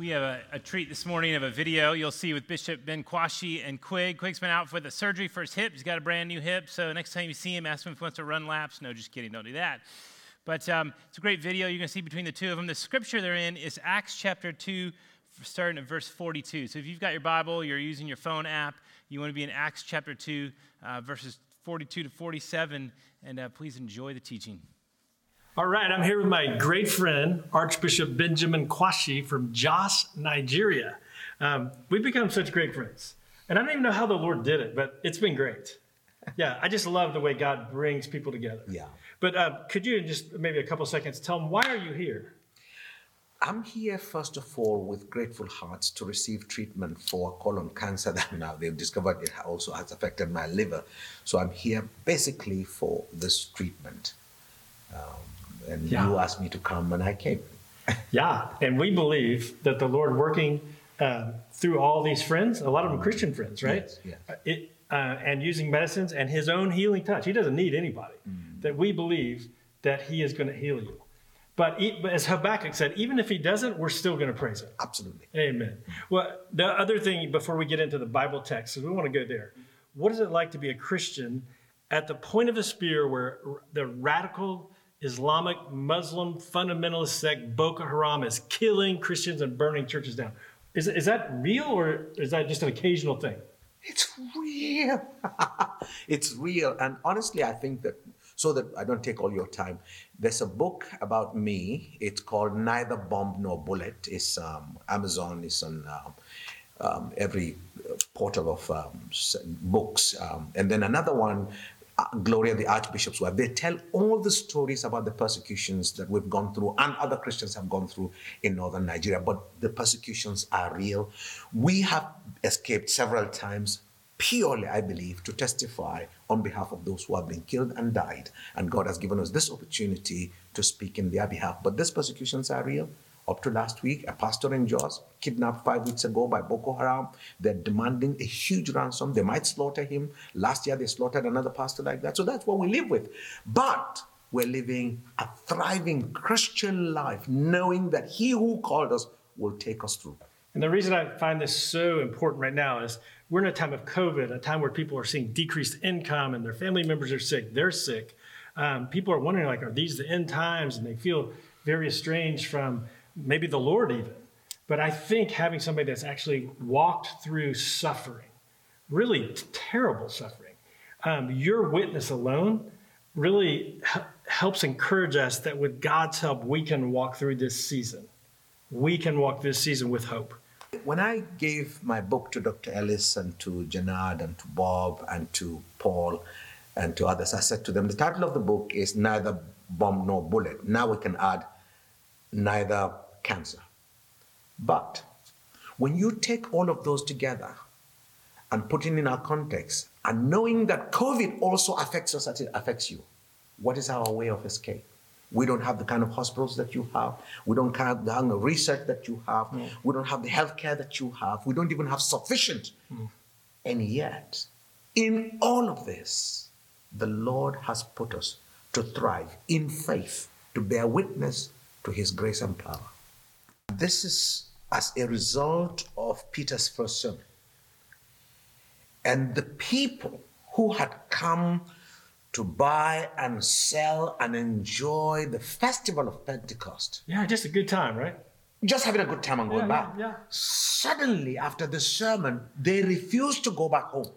We have a, a, treat this morning of a video you'll see with Bishop Ben Kwashi and Quig. Quig's been out for the surgery for his hip. He's got a brand new hip, so next time you see him, ask him if he wants to run laps. No, just kidding, don't do that. But um, it's a great video you're going to see between the two of them. The scripture they're in is Acts chapter 2, starting at verse 42. So if you've got your Bible, you're using your phone app, you want to be in Acts chapter 2, uh, verses 42 to 47, and uh, please enjoy the teaching. All right, I'm here with my great friend, Archbishop Benjamin Kwashi from Jos, Nigeria. Um, we've become such great friends. And I don't even know how the Lord did it, but it's been great. Yeah, I just love the way God brings people together. Yeah. But uh, could you just maybe a couple seconds tell them why are you here? I'm here first of all with grateful hearts to receive treatment for colon cancer that now they've discovered it also has affected my liver. So I'm here basically for this treatment. Um, and yeah. you asked me to come, and I came. yeah, and we believe that the Lord working uh, through all these friends, a lot of them Christian friends, right? Yes, yes. Uh, it, uh, and using medicines and His own healing touch. He doesn't need anybody. Mm. That we believe that He is going to heal you. But, but as Habakkuk said, even if He doesn't, we're still going to praise Him. Absolutely. Amen. Well, the other thing before we get into the Bible text, is we want to go there. What is it like to be a Christian at the point of the spear where the radical Islamic Muslim fundamentalist sect Boko Haram is killing Christians and burning churches down. Is, is that real or is that just an occasional thing? It's real. it's real. And honestly, I think that, so that I don't take all your time, there's a book about me. It's called Neither Bomb Nor Bullet. It's um, Amazon, it's on um, um, every portal of um, books. Um, and then another one Gloria, the Archbishop's wife, they tell all the stories about the persecutions that we've gone through and other Christians have gone through in northern Nigeria. But the persecutions are real. We have escaped several times, purely, I believe, to testify on behalf of those who have been killed and died. And God has given us this opportunity to speak in their behalf. But these persecutions are real up to last week, a pastor in Jos kidnapped five weeks ago by Boko Haram. They're demanding a huge ransom. They might slaughter him. Last year, they slaughtered another pastor like that. So that's what we live with. But we're living a thriving Christian life, knowing that He who called us will take us through. And the reason I find this so important right now is we're in a time of COVID, a time where people are seeing decreased income and their family members are sick, they're sick. Um, people are wondering, like, are these the end times? And they feel very estranged from maybe the Lord even. But I think having somebody that's actually walked through suffering, really terrible suffering, um, your witness alone really h- helps encourage us that with God's help, we can walk through this season. We can walk this season with hope. When I gave my book to Dr. Ellis and to Janad and to Bob and to Paul and to others, I said to them, the title of the book is Neither Bomb Nor Bullet. Now we can add neither cancer. But when you take all of those together and put it in our context, and knowing that COVID also affects us as it affects you, what is our way of escape? We don't have the kind of hospitals that you have. We don't have the kind of research that you have. Mm. We don't have the healthcare that you have. We don't even have sufficient. Mm. And yet, in all of this, the Lord has put us to thrive in faith, to bear witness to his grace and power. This is as a result of Peter's first sermon. And the people who had come to buy and sell and enjoy the festival of Pentecost. Yeah, just a good time, right? Just having a good time and going yeah, back. Yeah, yeah. Suddenly, after the sermon, they refused to go back home.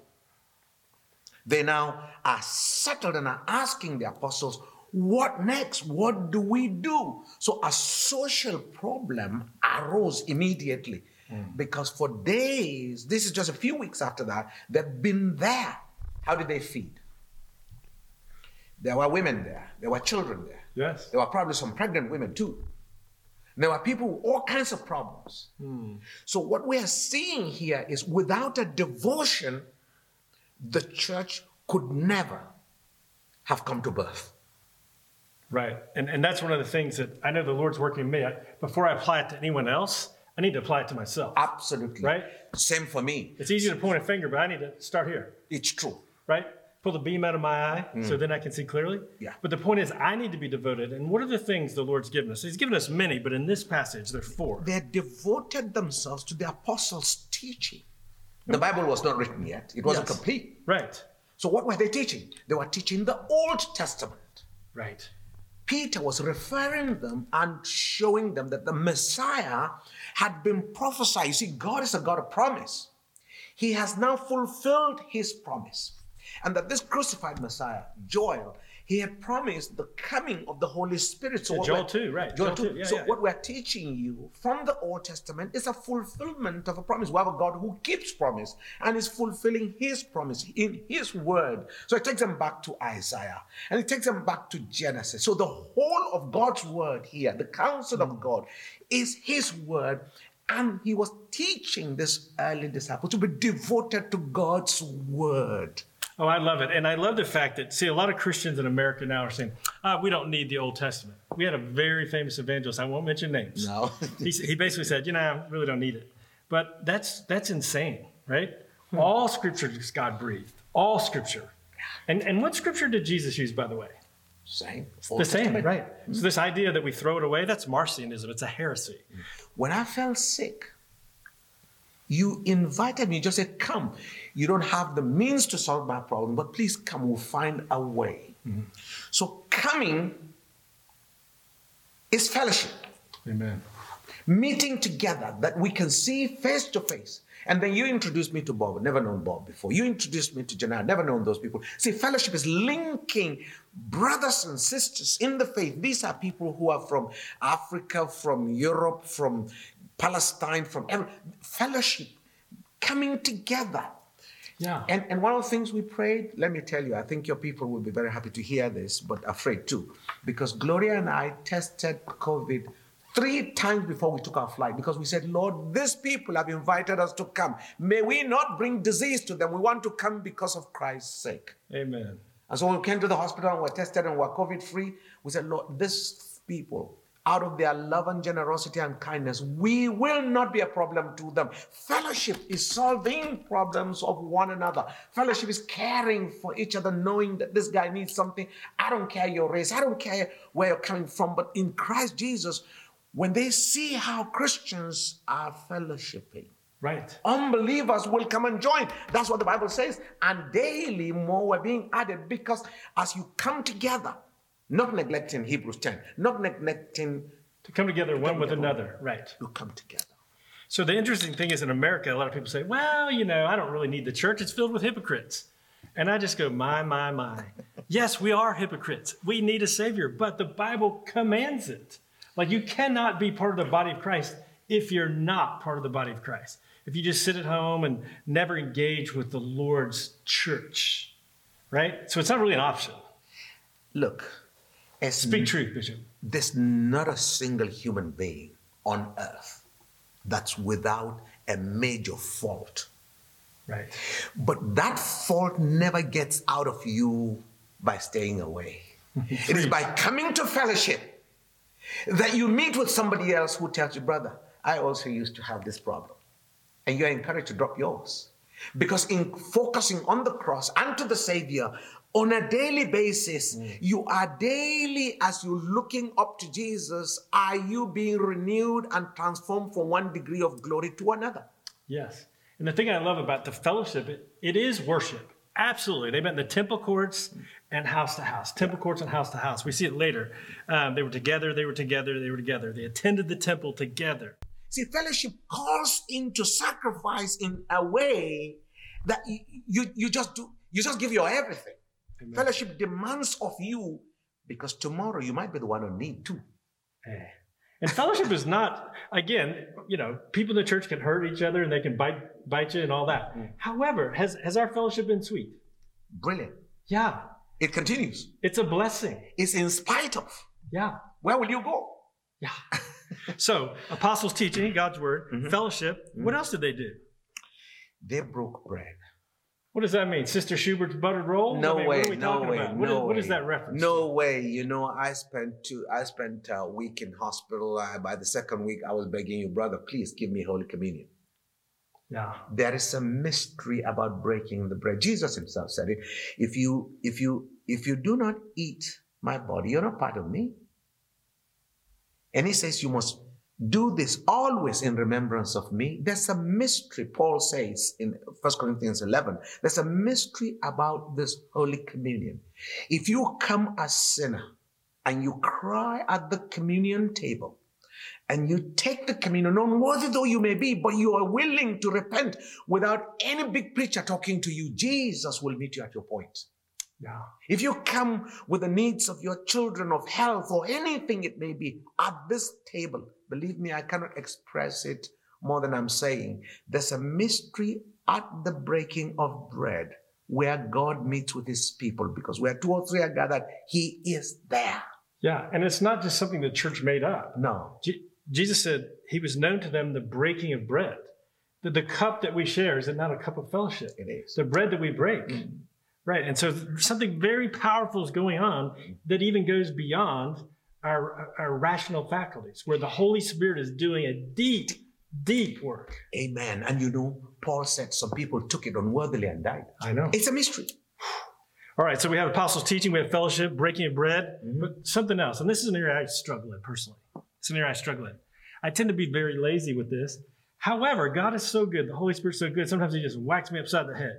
They now are settled and are asking the apostles, what next? What do we do? So a social problem arose immediately mm. because for days, this is just a few weeks after that, they've been there. How did they feed? There were women there, there were children there. Yes. There were probably some pregnant women too. There were people with all kinds of problems. Mm. So, what we are seeing here is without a devotion, the church could never have come to birth. Right. And, and that's one of the things that I know the Lord's working in me. I, before I apply it to anyone else, I need to apply it to myself. Absolutely. Right? Same for me. It's easy to point a finger, but I need to start here. It's true. Right? pull the beam out of my eye mm. so then I can see clearly. Yeah. But the point is, I need to be devoted. And what are the things the Lord's given us? He's given us many, but in this passage, there are four. They devoted themselves to the apostles' teaching. Mm. The Bible was not written yet, it wasn't Yes. complete. Right. So, what were they teaching? They were teaching the Old Testament. Right. Peter was referring them and showing them that the Messiah had been prophesied. You see, God is a God of promise. He has now fulfilled his promise. And that this crucified Messiah, Joel, he had promised the coming of the Holy Spirit. So Yeah, Joel we're- 2, right. Joel Joel 2. 2, yeah, so yeah. what we're teaching you from the Old Testament is a fulfillment of a promise. We have a God who keeps promise and is fulfilling his promise in his word. So it takes them back to Isaiah and it takes them back to Genesis. So the whole of God's word here, the counsel Mm. of God, is his word. And he was teaching this early disciples to be devoted to God's word. Oh, I love it. And I love the fact that, see, a lot of Christians in America now are saying, ah, we don't need the Old Testament. We had a very famous evangelist. I won't mention names. No. he, he basically said, you know, I really don't need it. But that's, that's insane, right? Hmm. All scripture is God breathed. All scripture. And, and what scripture did Jesus use, by the way? Same. The same, right? So this idea that we throw it away, that's Marcionism. It's a heresy. When I fell sick, you invited me, you just said, Come. You don't have the means to solve my problem, but please come, we'll find a way. Mm-hmm. So, coming is fellowship, Amen. meeting together that we can see face to face. And then you introduced me to Bob, never known Bob before. You introduced me to Janelle, never known those people. See, fellowship is linking brothers and sisters in the faith. These are people who are from Africa, from Europe, from Palestine, from every fellowship, coming together. Yeah. And, and one of the things we prayed, let me tell you, I think your people will be very happy to hear this, but afraid too. Because Gloria and I tested COVID three times before we took our flight because we said, Lord, these people have invited us to come. May we not bring disease to them. We want to come because of Christ's sake. Amen. And so when we came to the hospital and were tested and were COVID free, we said, Lord, these people, out of their love and generosity and kindness, we will not be a problem to them. Fellowship is solving problems of one another. Fellowship is caring for each other, knowing that this guy needs something. I don't care your race, I don't care where you're coming from, but in Christ Jesus, when they see how Christians are fellowshipping, Right. unbelievers will come and join. That's what the Bible says. And daily more were being added because as you come together, not neglecting Hebrews 10, not neglecting, To come together one with another. Right. you come together. So the interesting thing is in America, a lot of people say, well, you know, I don't really need the church. It's filled with hypocrites. And I just go, my, my, my. Yes, we are hypocrites. We need a Savior, but the Bible commands it. Like you cannot be part of the body of Christ if you're not part of the body of Christ. If you just sit at home and never engage with the Lord's church, right? So it's not really an option. Look, as Speak truth, Bishop. there's not a single human being on earth that's without a major fault. Right. But that fault never gets out of you by staying away. Mm-hmm. it is by coming to fellowship that you meet with somebody else who tells you, brother, I also used to have this problem. And you're encouraged to drop yours. Because in focusing on the cross and to the Savior on a daily basis, you are daily, as you're looking up to Jesus, are you being renewed and transformed from one degree of glory to another? Yes. And the thing I love about the fellowship, it, it is worship. Absolutely. They met in the temple courts and house to house, temple courts and house to house. We see it later. Um, they were together, they were together, they were together. They attended the temple together. See, fellowship calls into sacrifice in a way that you, you, you just do, you just give your everything. Fellowship demands of you because tomorrow you might be the one on need too. Eh. And fellowship is not, again, you know, people in the church can hurt each other and they can bite, bite you and all that. However, has, has our fellowship been sweet? Brilliant. Yeah. It continues. It's a blessing. It's in spite of. Yeah. Where will you go? Yeah. so, apostles teaching, God's word, fellowship. What else did they do? They broke bread. What does that mean? Sister Schubert's buttered roll? No I mean, way, What are we no talking way, about? What, no is, what is that reference? No way. You know, I spent two. I spent a week in hospital. Uh, by the second week, I was begging you, brother, please give me Holy Communion. Yeah. There is a mystery about breaking the bread. Jesus himself said it. If you if you if you do not eat my body, you're not part of me. And he says you must do this always in remembrance of me. There's a mystery, Paul says in 1 Corinthians 11. There's a mystery about this Holy Communion. If you come as a sinner and you cry at the communion table, and you take the communion, unworthy though you may be, but you are willing to repent without any big preacher talking to you, Jesus will meet you at your point. Yeah. If you come with the needs of your children, of health, or anything it may be at this table, believe me, I cannot express it more than I'm saying. There's a mystery at the breaking of bread where God meets with his people because where two or three are gathered, he is there. Yeah. And it's not just something the church made up. No. Je- Jesus said he was known to them the breaking of bread. The, the cup that we share is it not a cup of fellowship? It is. The bread that we break. Mm. Right. And so something very powerful is going on that even goes beyond our, our rational faculties, where the Holy Spirit is doing a deep, deep work. Amen. And you know, Paul said some people took it unworthily and died. I know. It's a mystery. All right. So we have apostles teaching, we have fellowship, breaking of bread, mm-hmm. but something else. And this is an area I struggle in personally. It's an area I struggle in. I tend to be very lazy with this. However, God is so good. The Holy Spirit's so good. Sometimes He just whacks me upside the head.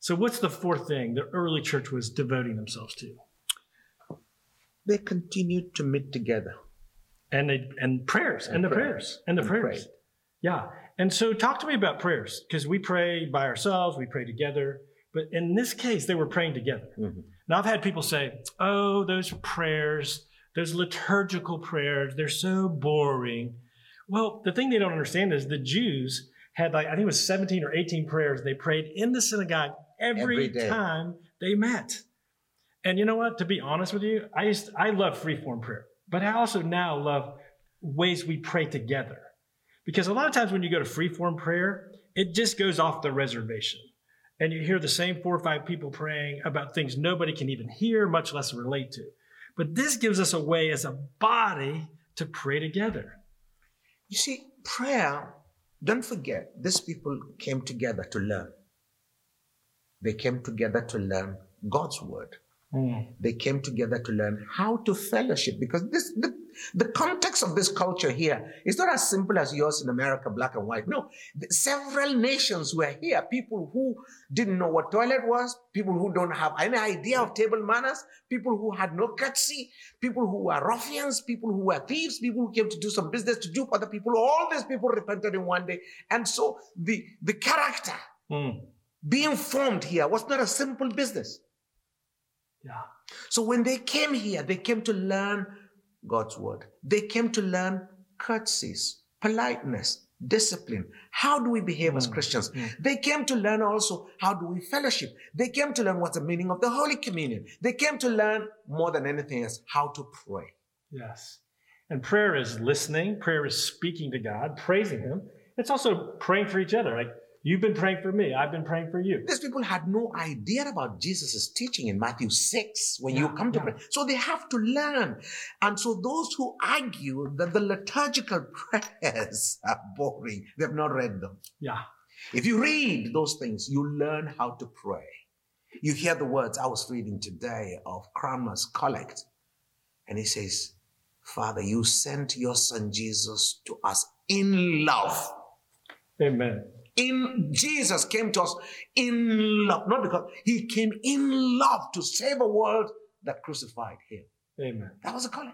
So, what's the fourth thing the early church was devoting themselves to? They continued to meet together. And they, and prayers and, And the pray. prayers and the And prayers. pray. Yeah. And so, talk to me about prayers because we pray by ourselves, we pray together. But in this case, they were praying together. Mhm. Now, I've had people say, oh, those prayers, those liturgical prayers, they're so boring. Well, the thing they don't understand is the Jews had like, I think it was 17 or 18 prayers they prayed in the synagogue every, Every time they met. And you know what? To be honest with you, I used I love free form prayer, but I also now love ways we pray together. Because a lot of times when you go to free form prayer, it just goes off the reservation. And you hear the same four or five people praying about things nobody can even hear, much less relate to. But this gives us a way as a body to pray together. You see, prayer, don't forget, these people came together to learn. They came together to learn God's word. They came together to learn how to fellowship because this the, the context of this culture here is not as simple as yours in America, black and white. No, several nations were here. People who didn't know what toilet was, people who don't have any idea of table manners, people who had no courtesy, people who were ruffians, people who were thieves, people who came to do some business to dupe other people. All these people repented in one day, and so the the character Mm. Being formed here was not a simple business. Yeah. So when they came here, they came to learn God's word. They came to learn courtesies, politeness, discipline. How do we behave as hmm. Christians? Hmm. They came to learn also how do we fellowship. They came to learn what's the meaning of the Holy Communion. They came to learn more than anything else how to pray. Yes. And prayer is listening, prayer is speaking to God, praising Him. It's also praying for each other. Like, you've been praying for me, I've been praying for you. These people had no idea about Jesus' teaching in Matthew 6 when you come to yeah. pray. So they have to learn. And so those who argue that the liturgical prayers are boring, they have not read them. Yeah. If you read those things, you learn how to pray. You hear the words I was reading today of Cranmer's collect. And he says, Father, you sent your son Jesus to us in love. Amen. In Jesus came to us in love, not because he came in love to save a world that crucified him. Amen. That was a calling.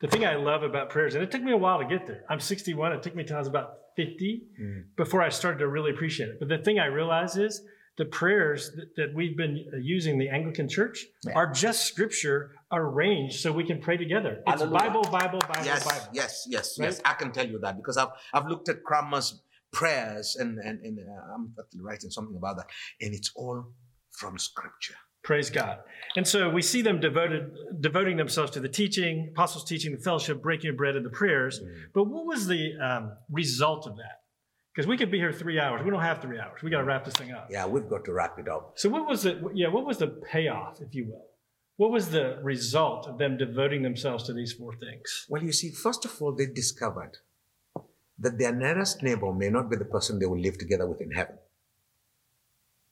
The thing I love about prayers, and it took me a while to get there. I'm 61. It took me till I was about 50 hmm. before I started to really appreciate it. But the thing I realize is the prayers that, that we've been uh, using the Anglican Church Yeah. are just scripture arranged so we can pray together. It's Hallelujah. Bible, Bible, Bible, yes, Bible. yes, yes, Right? yes. I can tell you that because I've I've looked at Cranmer's prayers and and, and uh, I'm writing something about that, and it's all from Scripture. Praise God. And so we see them devoted, devoting themselves to the teaching, apostles' teaching, the fellowship, breaking of bread, and the prayers. But what was the um, result of that? Because we could be here three hours. We don't have three hours. We got to wrap this thing up. Yeah, we've got to wrap it up. So what was the yeah? What was the payoff, if you will? What was the result of them devoting themselves to these four things? Well, you see, first of all, they discovered that their nearest neighbor may not be the person they will live together with in heaven.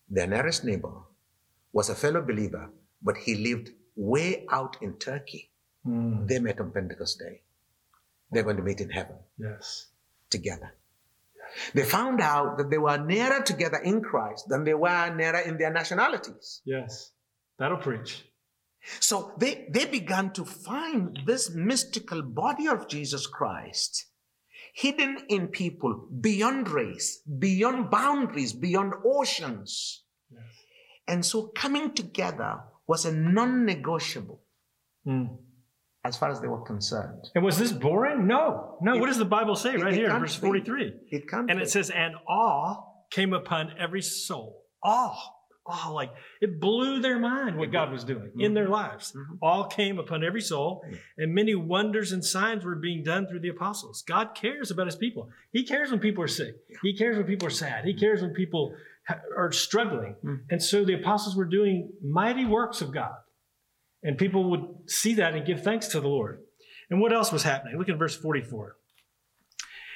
Their nearest neighbor was a fellow believer, but he lived way out in Turkey. Mm, They met on Pentecost Day. They're going to meet in heaven yes. together. They found out that they were nearer together in Christ than they were nearer in their nationalities. Yes. That'll preach. So they, they began to find this mystical body of Jesus Christ hidden in people beyond race, beyond boundaries, beyond oceans. Yes. And so coming together was a non negotiable Mm. as far as they were concerned. And was this boring? No. No. It- what does the Bible say it- right it here verse be. 43? It can't And it says, and awe came upon every soul. Awe. Awe. Like it blew their mind what God was doing in their lives. Mhm. Awe came upon every soul, and many wonders and signs were being done through the apostles. God cares about his people. He cares when people are sick. He cares when people are sad. He cares when people are struggling. Mhm. And so the apostles were doing mighty works of God. And people would see that and give thanks to the Lord. And what else was happening? Look at verse 44.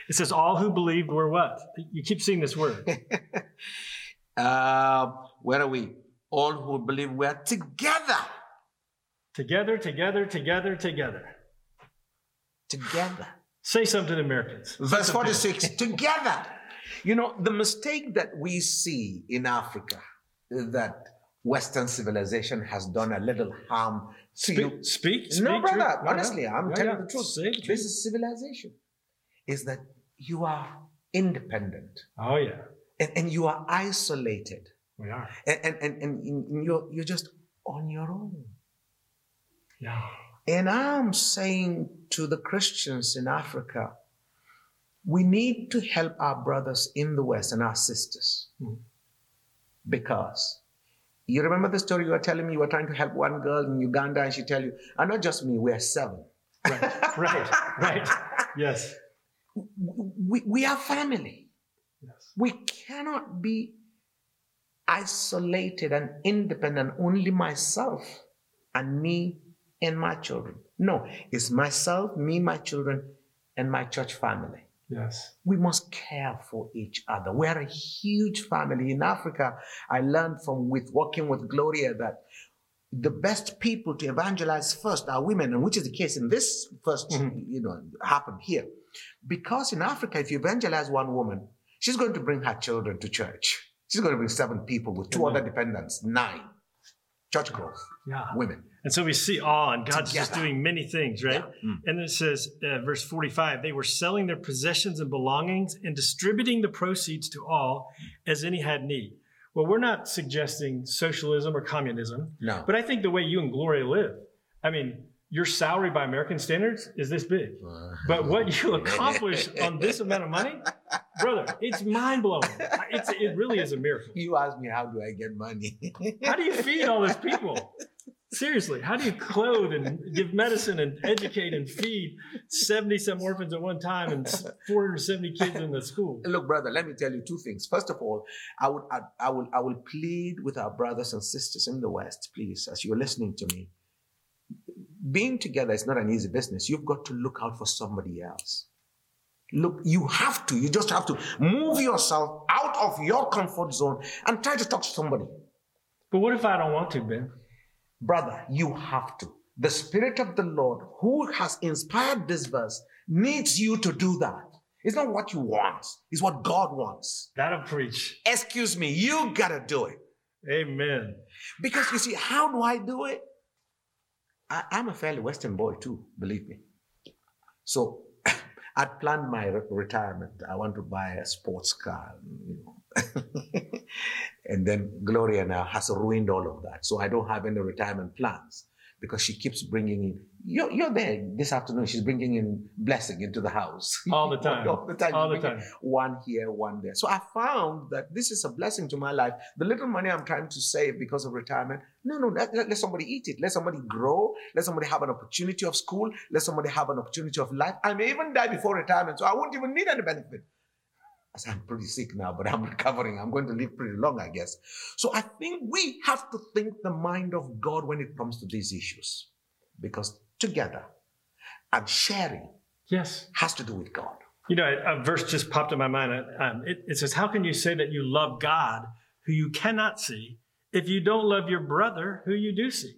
It says, All who believed were what? You keep seeing this word. Uh, where are we? All who believe we are together. together, together, together, together. Together. Say something Americans. Verse 46 together. You know, the mistake that we see in Africa is that Western civilization has done a little harm to you. Speak, speak, speak. no, brother, truth. Honestly, no. I'm Yeah, telling yeah. the truth. Say the truth. This is civilization. Is that you are independent Oh, yeah. and, and you are isolated We are. and, and, and, and you're, you're just on your own. Yeah. And I'm saying to the Christians in Africa, we need to help our brothers in the West and our sisters. Mhm. Because you remember the story you were telling me you were trying to help one girl in Uganda and she tell you, and not just me, we're seven. Right, right, right. Yes. We, we are family. Yes. We cannot be isolated and independent, only myself and me and my children. No, it's myself, me, my children, and my church family. Yes. We must care for each other. We are a huge family. In Africa, I learned from with working with Gloria that the best people to evangelize first are women, and which is the case in this 1st Mhm. you know, happened here. Because in Africa, if you evangelize one woman, she's going to bring her children to church. She's going to bring seven people with two Amen. other dependents, nine. Church growth, Yeah. women. And so we see awe, and God's just doing many things, right? Yeah. Mm. And then it says, uh, verse 45, they were selling their possessions and belongings and distributing the proceeds to all as any had need. Well, we're not suggesting socialism or communism, No. but I think the way you and Gloria live, I mean, your salary by American standards is this big. But what you accomplish on this amount of money, brother, it's mind blowing. It's, it really is a miracle. You ask me, how do I get money? How do you feed all those people? Seriously, how do you clothe and give medicine and educate and feed 70 some orphans at one time and 470 kids in the school? Look, brother, let me tell you two things. First of all, I would I, I will I will plead with our brothers and sisters in the West, please, as you're listening to me. Being together is not an easy business. You've got to look out for somebody else. Look, you have to. You just have to move yourself out of your comfort zone and try to talk to somebody. But what if I don't want to, Ben? Brother, you have to. The Spirit of the Lord, who has inspired this verse, needs you to do that. It's not what you want, it's what God wants. That'll preach. Excuse me, you gotta do it. Amen. Because you see, how do I do it? I, I'm a fairly Western boy too, believe me. So I'd planned my re- retirement. I want to buy a sports car, you know. and then Gloria now has ruined all of that. So I don't have any retirement plans because she keeps bringing in. You're, you're there this afternoon. She's bringing in blessing into the house All the time. all the time. All the time. one here, one there. So I found that this is a blessing to my life. The little money I'm trying to save because of retirement, no, no, let, let, let somebody eat it. Let somebody grow. Let somebody have an opportunity of school. Let somebody have an opportunity of life. I may even die before retirement, so I won't even need any benefit. I'm pretty sick now, but I'm recovering. I'm going to live pretty long, I guess. So I think we have to think the mind of God when it comes to these issues. Because together and sharing Yes. has to do with God. You know, a, verse just popped in my mind. Um, it, it says, How can you say that you love God who you cannot see if you don't love your brother who you do see?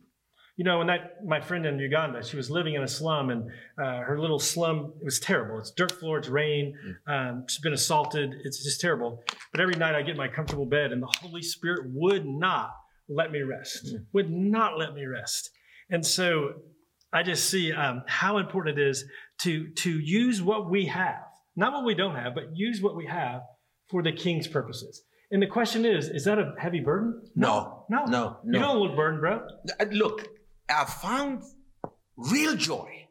You know, when that my friend in Uganda, she was living in a slum, and uh, her little slum it was terrible. It's dirt floor, it's rain. Um, she's been assaulted. It's just terrible. But every night I get in my comfortable bed, and the Holy Spirit would not let me rest. Would not let me rest. And so I just see um, how important it is to to use what we have, not what we don't have, but use what we have for the King's purposes. And the question is, is that a heavy burden? No, no, no, You don't look burdened, bro. Uh, Look, I've found real joy,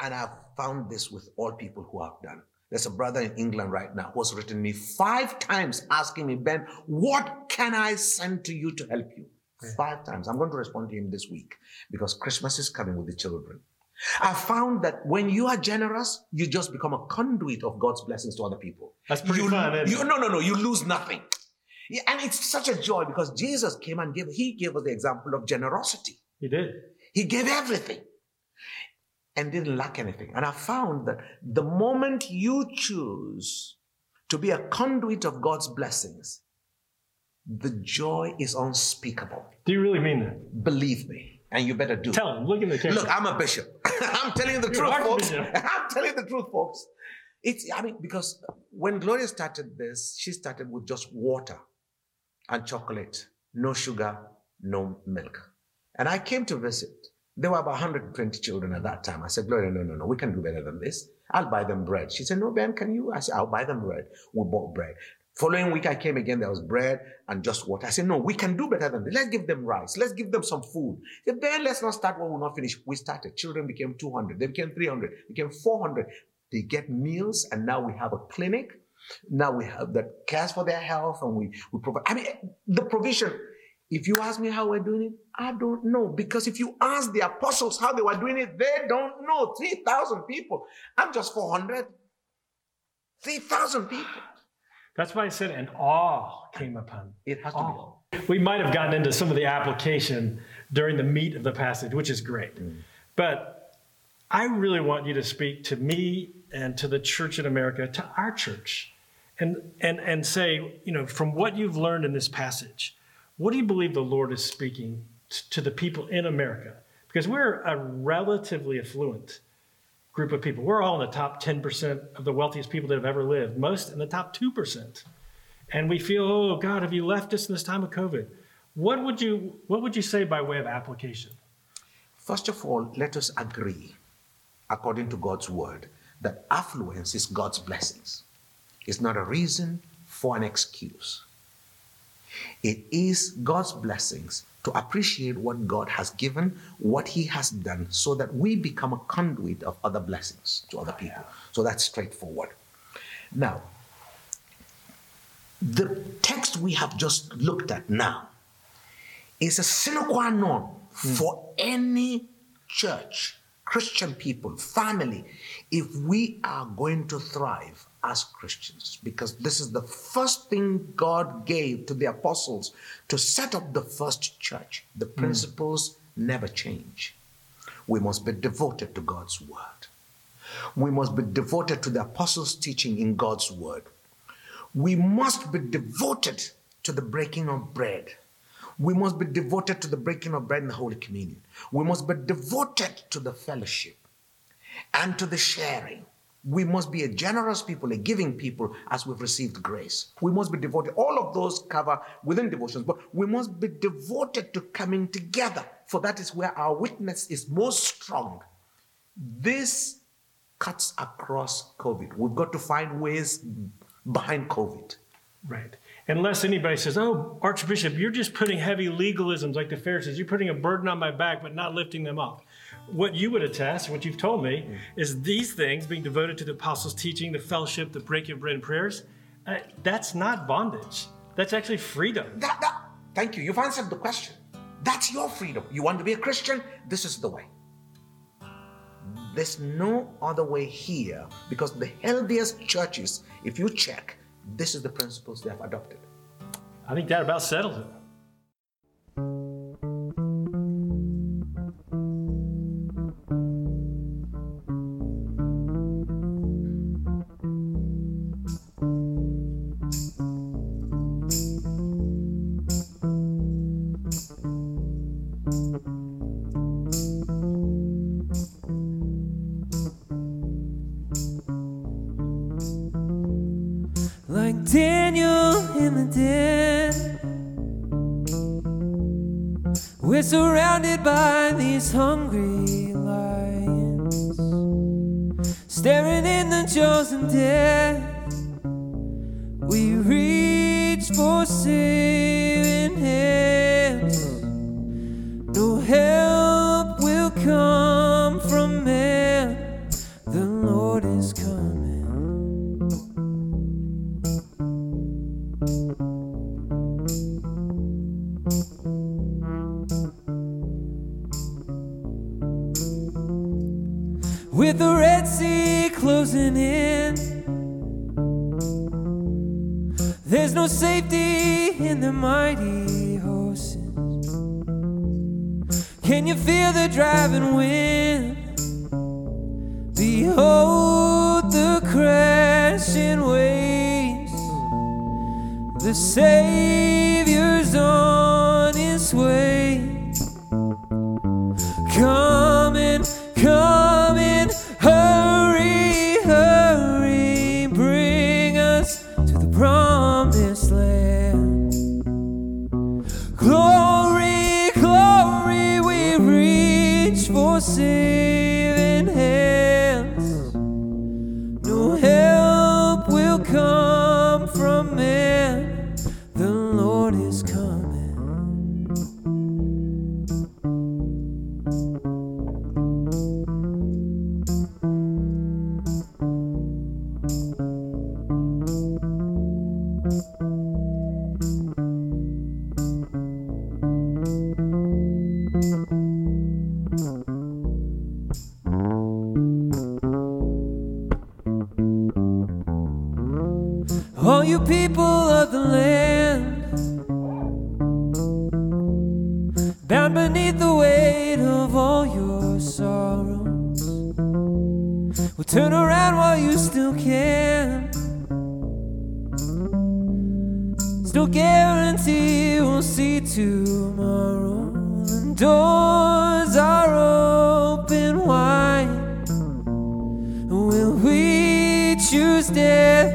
and I've found this with all people who have done. There's a brother in England right now who has written me five times asking me, Ben, what can I send to you to help you? Five times. I'm going to respond to him this week because Christmas is coming with the children. I found that when you are generous, you just become a conduit of God's blessings to other people. That's pretty you, fun, you-? No, no, no. You lose nothing. Yeah, and it's such a joy because Jesus came and gave, he gave us the example of generosity. He did. He gave everything and didn't lack anything. And I found that the moment you choose to be a conduit of God's blessings, the joy is unspeakable. Do you really mean that? Believe me, and you better do. Tell him. Look in the camera. Look, I'm a bishop. I'm telling you the You're truth, folks. I'm telling you the truth, folks. It's, I mean, because when Gloria started this, she started with just water and chocolate, no sugar, no milk. And I came to visit. There were about 120 children at that time. I said, Gloria, no, no, no, we can do better than this. I'll buy them bread. She said, No, Ben, can you? I said, I'll buy them bread. We bought bread. Following week, I came again. There was bread and just water. I said, No, we can do better than this. Let's give them rice. Let's give them some food. She said, Ben, let's not start when we're not finished. We started. Children became 200. They became 300. Became 400. They get meals, and now we have a clinic. Now we have that cares for their health, and we, we provide. I mean, the provision. If you ask me how we're doing it, I don't know. Because if you ask the apostles how they were doing it, they don't know. 3,000 people. I'm just 400. 3,000 people. That's why I said an awe came upon. It has to be. We might have gotten into some of the application during the meat of the passage, which is great. Mm. But I really want you to speak to me and to the church in America, to our church, and, and, and say, you know, from what you've learned in this passage, what do you believe the Lord is speaking to the people in America? Because we're a relatively affluent group of people. We're all in the top 10% of the wealthiest people that have ever lived, most in the top 2% and we feel, oh God, have you left us in this time of COVID? What would you what would you say by way of application? First of all, let us agree, according to God's word, that affluence is God's blessings. It's not a reason for an excuse. It is God's blessings to appreciate what God has given, what He has done, so that we become a conduit of other blessings to other people. So that's straightforward. Now, the text we have just looked at now is a sine qua non hmm. for any church, Christian people, family, if we are going to thrive as Christians. Because this is the first thing God gave to the apostles to set up the first church. The hmm. principles never change. We must be devoted to God's word. We must be devoted to the apostles' teaching in God's word. We must be devoted to the breaking of bread. We must be devoted to the breaking of bread in the Holy Communion. We must be devoted to the fellowship and to the sharing. We must be a generous people, a giving people as we've received grace. We must be devoted. All of those cover within devotions, but we must be devoted to coming together, for that is where our witness is most strong. This cuts across COVID. We've got to find ways behind COVID. Right. Unless anybody says, "Oh, Archbishop, you're just putting heavy legalisms like the Pharisees. You're putting a burden on my back, but not lifting them off." What you would attest, what you've told me, is these things being devoted to the apostles' teaching, the fellowship, the breaking of bread and prayers. Uh, that's not bondage. That's actually freedom. That, that, thank you. You've answered the question. That's your freedom. You want to be a Christian? This is the way. There's no other way here because the healthiest churches, if you check, this is the principles they have adopted. I think that about settles it. We're surrounded by these hungry lions, staring in the of death. We reach for saving mighty horses. Can you feel the driving wind? Behold the crashing waves. The Savior's people of the land, bound beneath the weight of all your sorrows, will turn around while you still can. Still guarantee we'll see tomorrow. The doors are open wide. Will we choose death